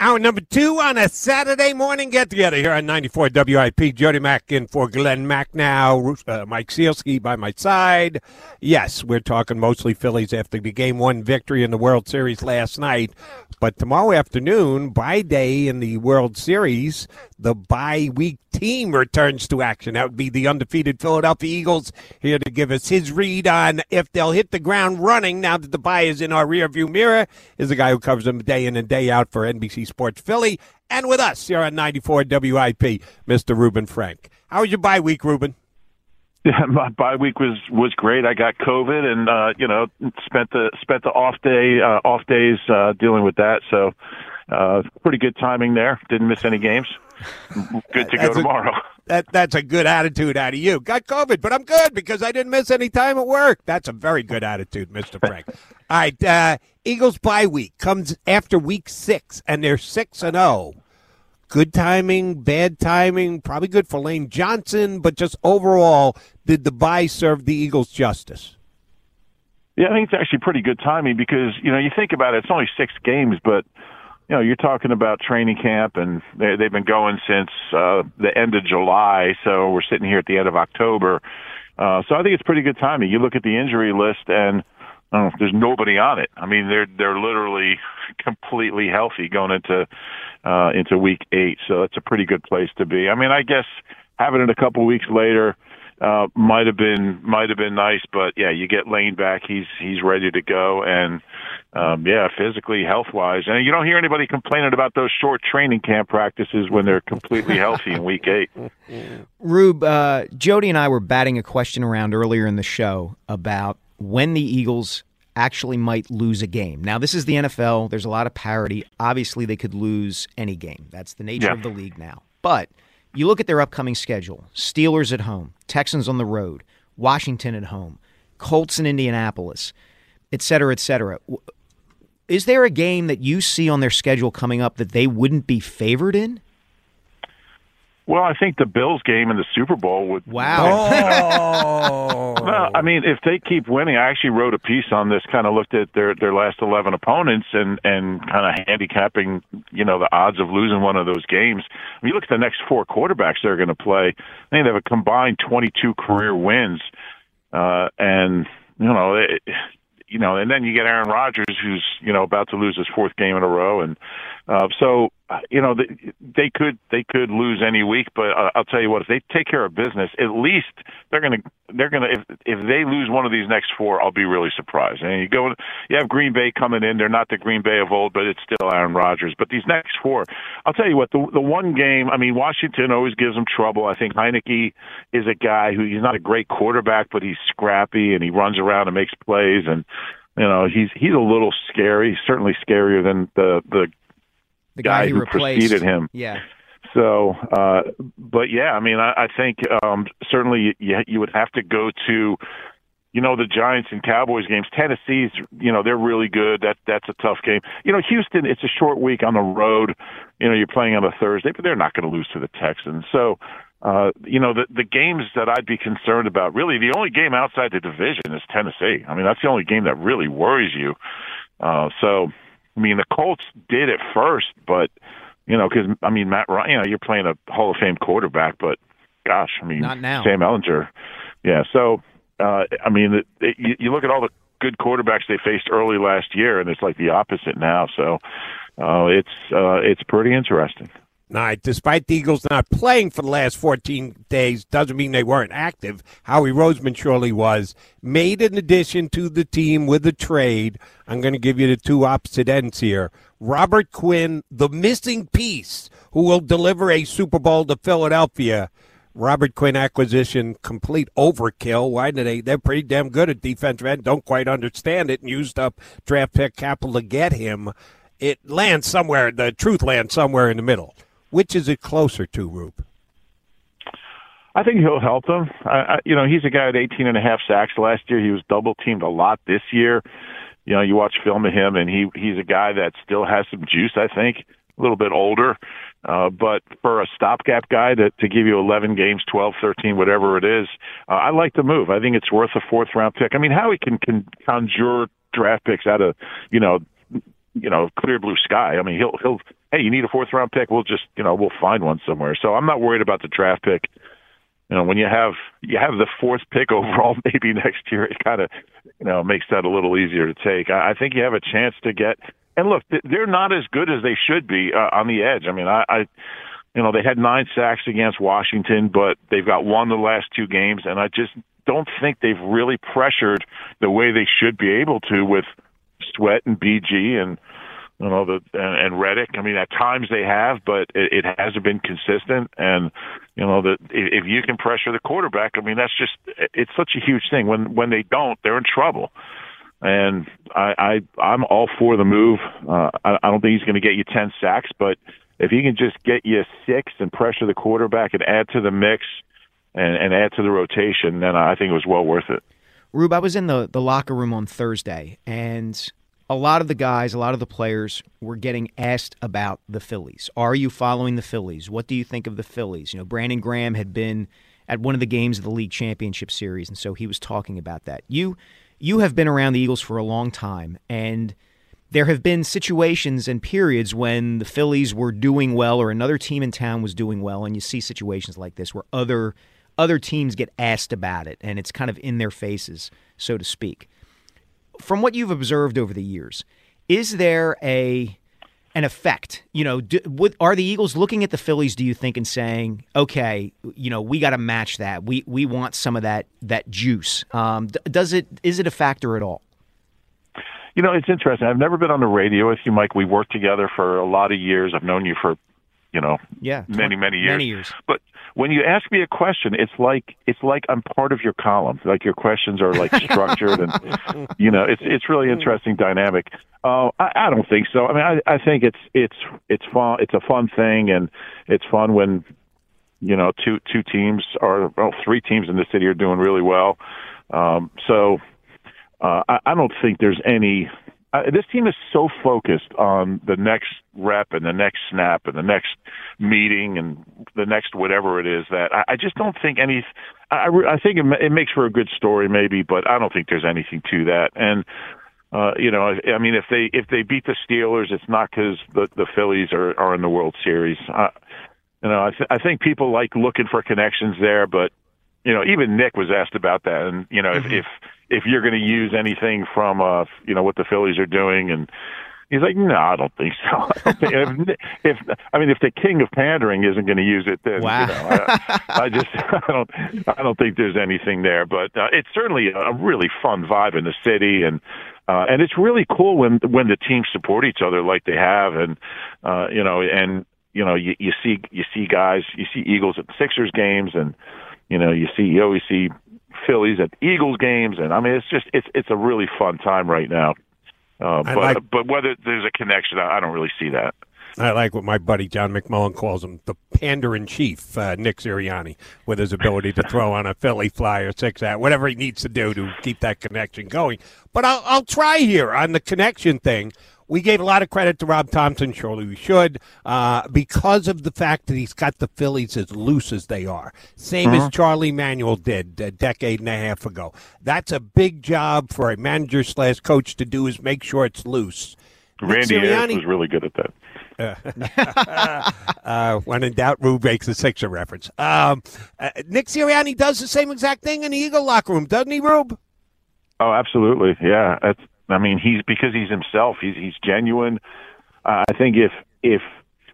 Hour number two on a Saturday morning get together here on 94 WIP. Jody Mac in for Glen Macnow. Uh, Mike Sielski by my side. Yes, we're talking mostly Phillies after the game one victory in the World Series last night. But tomorrow afternoon, by day in the World Series, the bye week team returns to action. That would be the undefeated Philadelphia Eagles here to give us his read on if they'll hit the ground running now that the bye is in our rearview mirror. Is the guy who covers them day in and day out for NBC Sports Philly. And with us here on 94 WIP, Mr. Ruben Frank. How was your bye week, Ruben? Yeah, my bye week was was great. I got COVID, and uh, you know spent the spent the off day uh, off days uh, dealing with that. So uh, pretty good timing there. Didn't miss any games. Good to go tomorrow. A, that that's a good attitude out of you. Got COVID, but I'm good because I didn't miss any time at work. That's a very good attitude, Mister Frank. All right, uh, Eagles bye week comes after week six, and they're six and zero. Oh. Good timing, bad timing, probably good for Lane Johnson, but just overall, did the bye serve the Eagles justice? Yeah, I think it's actually pretty good timing because you know you think about it, it's only six games, but you know, you're talking about training camp, and they, they've been going since uh, the end of July. So we're sitting here at the end of October. Uh, so I think it's pretty good timing. You look at the injury list, and uh, there's nobody on it. I mean, they're they're literally completely healthy going into uh, into week eight. So it's a pretty good place to be. I mean, I guess having it a couple weeks later uh, might have been might have been nice, but yeah, you get Lane back. He's he's ready to go, and um, yeah, physically, health wise, and you don't hear anybody complaining about those short training camp practices when they're completely healthy in week eight. Rube, uh, Jody and I were batting a question around earlier in the show about when the Eagles actually might lose a game. Now, this is the NFL. There's a lot of parity. Obviously, they could lose any game. That's the nature yeah. of the league now. But you look at their upcoming schedule Steelers at home, Texans on the road, Washington at home, Colts in Indianapolis, et cetera, et cetera. Is there a game that you see on their schedule coming up that they wouldn't be favored in? Well, I think the Bills game in the Super Bowl would. Wow. Oh. well, I mean, if they keep winning, I actually wrote a piece on this. Kind of looked at their their last eleven opponents and and kind of handicapping, you know, the odds of losing one of those games. I mean, you look at the next four quarterbacks they're going to play. I think they have a combined twenty two career wins, uh, and you know, it, you know, and then you get Aaron Rodgers, who's you know about to lose his fourth game in a row, and uh, so uh, you know they, they could they could lose any week, but uh, I'll tell you what, if they take care of business, at least they're gonna they're gonna if if they lose one of these next four, I'll be really surprised. And you go, you have Green Bay coming in, they're not the Green Bay of old, but it's still Aaron Rodgers. But these next four, I'll tell you what, the the one game, I mean, Washington always gives them trouble. I think Heinicke is a guy who he's not a great quarterback, but he's scrappy and he runs around and makes plays and you know he's he's a little scary certainly scarier than the the the guy, guy who replaced. preceded him. Yeah. So, uh, but yeah, I mean, I, I think um, certainly you, you would have to go to, you know, the Giants and Cowboys games. Tennessee's, you know, they're really good. That that's a tough game. You know, Houston, it's a short week on the road. You know, you're playing on a Thursday, but they're not going to lose to the Texans. So, uh, you know, the the games that I'd be concerned about, really, the only game outside the division is Tennessee. I mean, that's the only game that really worries you. Uh, so I mean, the Colts did it first, but you know, because I mean, Matt Ryan, you know, you're playing a Hall of Fame quarterback, but gosh, I mean, not now. Sam Ehlinger, yeah. So uh, I mean, it, it, you, you look at all the good quarterbacks they faced early last year, and it's like the opposite now. So uh, it's uh, it's pretty interesting. All right, despite the Eagles not playing for the last 14 days, doesn't mean they weren't active. Howie Roseman surely was. Made an addition to the team with a trade. I'm going to give you the two opposite ends here. Robert Quinn, the missing piece, who will deliver a Super Bowl to Philadelphia. Robert Quinn acquisition, complete overkill. Why did they? They're pretty damn good at defensive end. Don't quite understand it and used up draft pick capital to get him. It lands somewhere. The truth lands somewhere in the middle. Which is it closer to, Rube? I think he'll help them. I, I, you know, he's a guy with 18 and a half sacks last year. He was double teamed a lot this year. You know, you watch film of him, and he he's a guy that still has some juice. I think a little bit older, uh, but for a stopgap guy to to give you 11 games, 12, 13, whatever it is, uh, I like the move. I think it's worth a fourth round pick. I mean, how he can can conjure draft picks out of you know you know clear blue sky. I mean, he'll he'll hey, you need a fourth round pick? We'll just, you know, we'll find one somewhere. So I'm not worried about the draft pick. You know, when you have you have the fourth pick overall, maybe next year, it kind of, you know, makes that a little easier to take. I, I think you have a chance to get. And look, they're not as good as they should be uh, on the edge. I mean, I, I, you know, they had nine sacks against Washington, but they've got one the last two games, and I just don't think they've really pressured the way they should be able to with Sweat and BG and you know the and, and Reddick. I mean, at times they have, but it, it hasn't been consistent. And you know that if you can pressure the quarterback, I mean, that's just it's such a huge thing. When when they don't, they're in trouble. And I, I I'm all for the move. Uh, I, I don't think he's going to get you ten sacks, but if he can just get you six and pressure the quarterback and add to the mix and, and add to the rotation, then I think it was well worth it. Rube, I was in the, the locker room on Thursday, and a lot of the guys, a lot of the players were getting asked about the Phillies. Are you following the Phillies? What do you think of the Phillies? You know, Brandon Graham had been at one of the games of the league championship series, and so he was talking about that. You you have been around the Eagles for a long time, and there have been situations and periods when the Phillies were doing well or another team in town was doing well, and you see situations like this where other other teams get asked about it, and it's kind of in their faces, so to speak from what you've observed over the years, is there a an effect? You know, do, are the Eagles looking at the Phillies? Do you think and saying, okay, you know, we got to match that. We we want some of that that juice. Um, does it is it a factor at all? You know, it's interesting. I've never been on the radio with you, Mike. We worked together for a lot of years. I've known you for, you know, yeah, many many years. Many years. But when you ask me a question, it's like it's like I'm part of your column. Like your questions are like structured, and you know, it's it's really interesting dynamic. Uh, I, I don't think so. I mean, I, I think it's it's it's fun. It's a fun thing, and it's fun when you know two two teams or well, three teams in the city are doing really well. Um, so uh, I, I don't think there's any uh, this team is so focused on the next rep and the next snap and the next meeting and the next whatever it is that I, I just don't think any. I, I think it, it makes for a good story maybe, but I don't think there's anything to that. And uh, you know, I, I mean, if they if they beat the Steelers, it's not because the the Phillies are are in the World Series. Uh, you know, I th- I think people like looking for connections there, but you know, even Nick was asked about that, and you know, mm-hmm. if if if you're going to use anything from uh you know what the Phillies are doing. And he's like no I don't think so. I don't think, if, if I mean if the king of pandering isn't going to use it then wow. you know I, I just I don't I don't think there's anything there. But uh, it's certainly a really fun vibe in the city. And uh and it's really cool when when the teams support each other like they have. And uh you know and you know you, you see you see guys you see Eagles at Sixers games. And you know you see you always see Phillies at Eagles games, and I mean, it's just it's it's a really fun time right now. Uh, but like, but whether there's a connection, I don't really see that. I like what my buddy John McMullen calls him, the pander in chief, uh, Nick Sirianni, with his ability to throw on a Philly flyer, six out, whatever he needs to do to keep that connection going. But I'll, I'll try here on the connection thing we gave a lot of credit to Rob Thomson. Surely we should, uh, because of the fact that he's got the Phillies as loose as they are. Same uh-huh. as Charlie Manuel did a decade and a half ago. That's a big job for a manager slash coach to do is make sure it's loose. Randy Ayers was really good at that. uh, when in doubt, Rube makes a Sixer reference. Um, uh, Nick Sirianni does the same exact thing in the Eagle locker room, doesn't he, Rube? Oh, absolutely. Yeah. That's, I mean, he's because he's himself. He's he's genuine. Uh, I think if if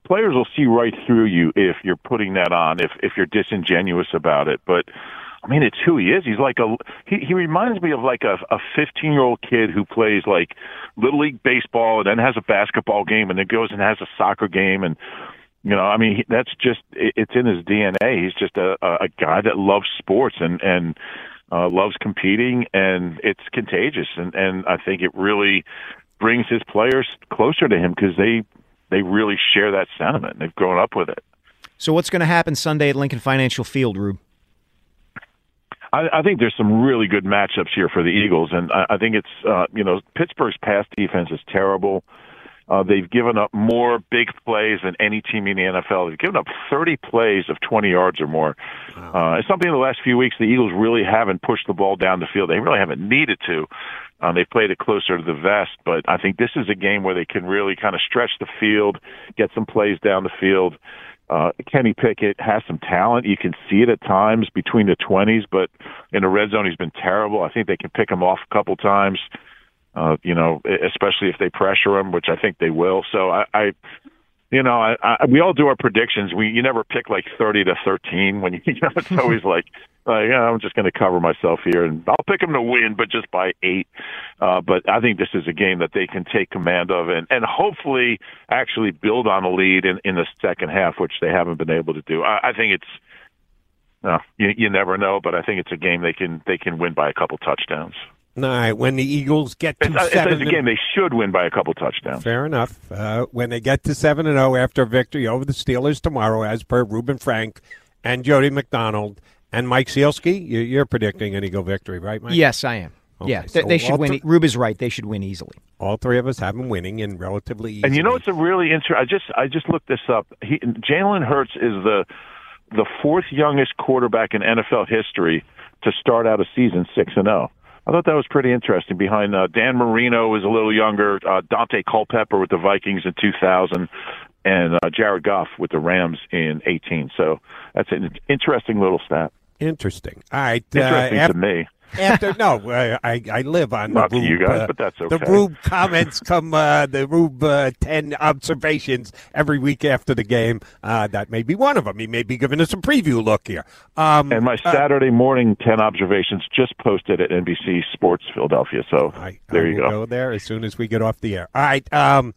players will see right through you if you're putting that on, if if you're disingenuous about it. But I mean, it's who he is. He's like a he. He reminds me of like a a 15 year old kid who plays like little league baseball and then has a basketball game and then goes and has a soccer game and you know, I mean, that's just it's in his DNA. He's just a a guy that loves sports and and uh, loves competing, and it's contagious. And and I think it really brings his players closer to him because they they really share that sentiment. They've grown up with it. So, what's going to happen Sunday at Lincoln Financial Field, Rube? I, I think there's some really good matchups here for the Eagles, and I, I think it's uh, you know Pittsburgh's pass defense is terrible. Uh, they've given up more big plays than any team in the NFL. They've given up 30 plays of 20 yards or more. Uh, it's something in the last few weeks the Eagles really haven't pushed the ball down the field. They really haven't needed to. Uh, they played it closer to the vest, but I think this is a game where they can really kind of stretch the field, get some plays down the field. Uh, Kenny Pickett has some talent. You can see it at times between the 20s, but in the red zone, he's been terrible. I think they can pick him off a couple times. Uh, you know, especially if they pressure him, which I think they will. So I, I you know, I, I, we all do our predictions. We you never pick like thirty to thirteen when you, you know it's always like, like yeah, I'm just going to cover myself here, and I'll pick them to win, but just by eight. Uh, but I think this is a game that they can take command of, and and hopefully actually build on a lead in in the second half, which they haven't been able to do. I, I think it's. No, you, you never know, but I think it's a game they can they can win by a couple touchdowns. All right, when the Eagles get to it's, seven, it's a game they should win by a couple touchdowns. Fair enough. Uh, when they get to seven and zero after a victory over the Steelers tomorrow, as per Ruben Frank and Jody McDonald and Mike Sielski, you're predicting an Eagle victory, right, Mike? Yes, I am. Okay, yeah, so they should win. Th- Rube is right. They should win easily. All three of us have them winning in relatively. Easily. And you know, it's a really interesting. I just I just looked this up. He, Jalen Hurts is the the fourth youngest quarterback in NFL history to start out a season six and zero. I thought that was pretty interesting. Behind uh, Dan Marino was a little younger, uh, Daunte Culpepper with the Vikings in 2000, and uh, Jared Goff with the Rams in 18. So that's an interesting little stat. Interesting. All right. Interesting uh, to me after no, I I live on Not the Rube, you guys, uh, but that's okay. The Rube comments come uh, the Rube uh, ten observations every week after the game. Uh, that may be one of them. He may be giving us a preview look here. Um, and my uh, Saturday morning ten observations just posted at NBC Sports Philadelphia. So I, there I you go. Go there as soon as we get off the air. All right. Um,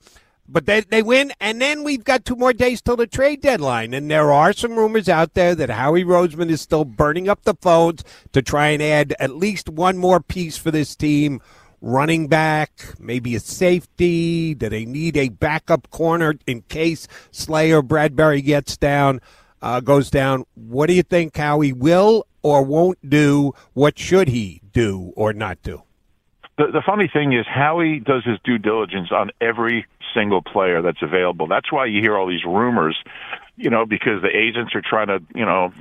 but they they win, and then we've got two more days till the trade deadline, and there are some rumors out there that Howie Roseman is still burning up the phones to try and add at least one more piece for this team. Running back, maybe a safety. Do they need a backup corner in case Slayer Bradberry gets down, uh, goes down? What do you think Howie will or won't do? What should he do or not do? The, the funny thing is, Howie does his due diligence on every single player that's available. That's why you hear all these rumors, you know, because the agents are trying to, you know,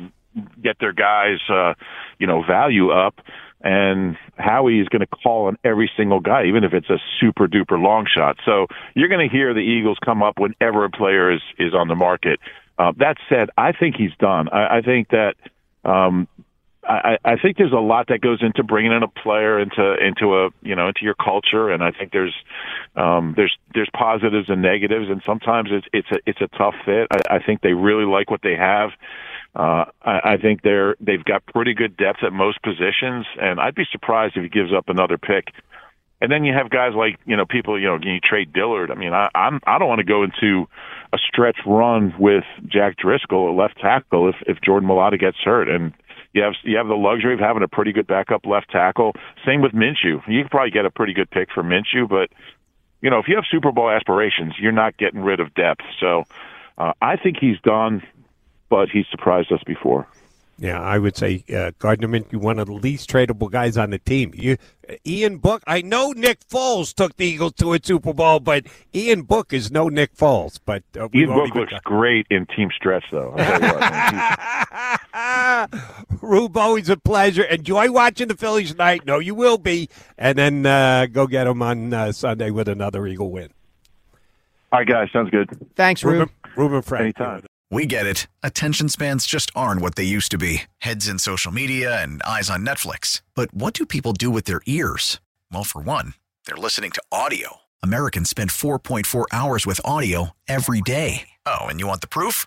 get their guys, uh, you know, value up. And Howie is going to call on every single guy, even if it's a super duper long shot. So you're going to hear the Eagles come up whenever a player is is on the market. Uh, that said, I think he's done. I, I think that um, I, I think there's a lot that goes into bringing in a player into into a you know into your culture, and I think there's um, there's there's positives and negatives, and sometimes it's it's a it's a tough fit. I, I think they really like what they have. Uh, I, I think they're they've got pretty good depth at most positions, and I'd be surprised if he gives up another pick. And then you have guys like you know people you know can you trade Dillard. I mean I I'm I don't want to go into a stretch run with Jack Driscoll at left tackle if if Jordan Mailata gets hurt and you have you have the luxury of having a pretty good backup left tackle. Same with Minshew. You can probably get a pretty good pick for Minshew, but you know if you have Super Bowl aspirations, you're not getting rid of depth. So uh, I think he's done, but he's surprised us before. Yeah, I would say uh, Gardner Minshew, one of the least tradable guys on the team. You, Ian Book. I know Nick Foles took the Eagles to a Super Bowl, but Ian Book is no Nick Foles. But uh, Ian Book looks got... great in team stretch, though. Rube, always a pleasure. Enjoy watching the Phillies tonight. No, you will be, and then uh, go get them on uh, Sunday with another Eagle win. All right, guys. Sounds good. Thanks, Rube. Ruben, Ruben Frank. Anytime. We get it. Attention spans just aren't what they used to be heads in social media and eyes on Netflix. But what do people do with their ears? Well, for one, they're listening to audio. Americans spend 4.4 hours with audio every day. Oh, and you want the proof?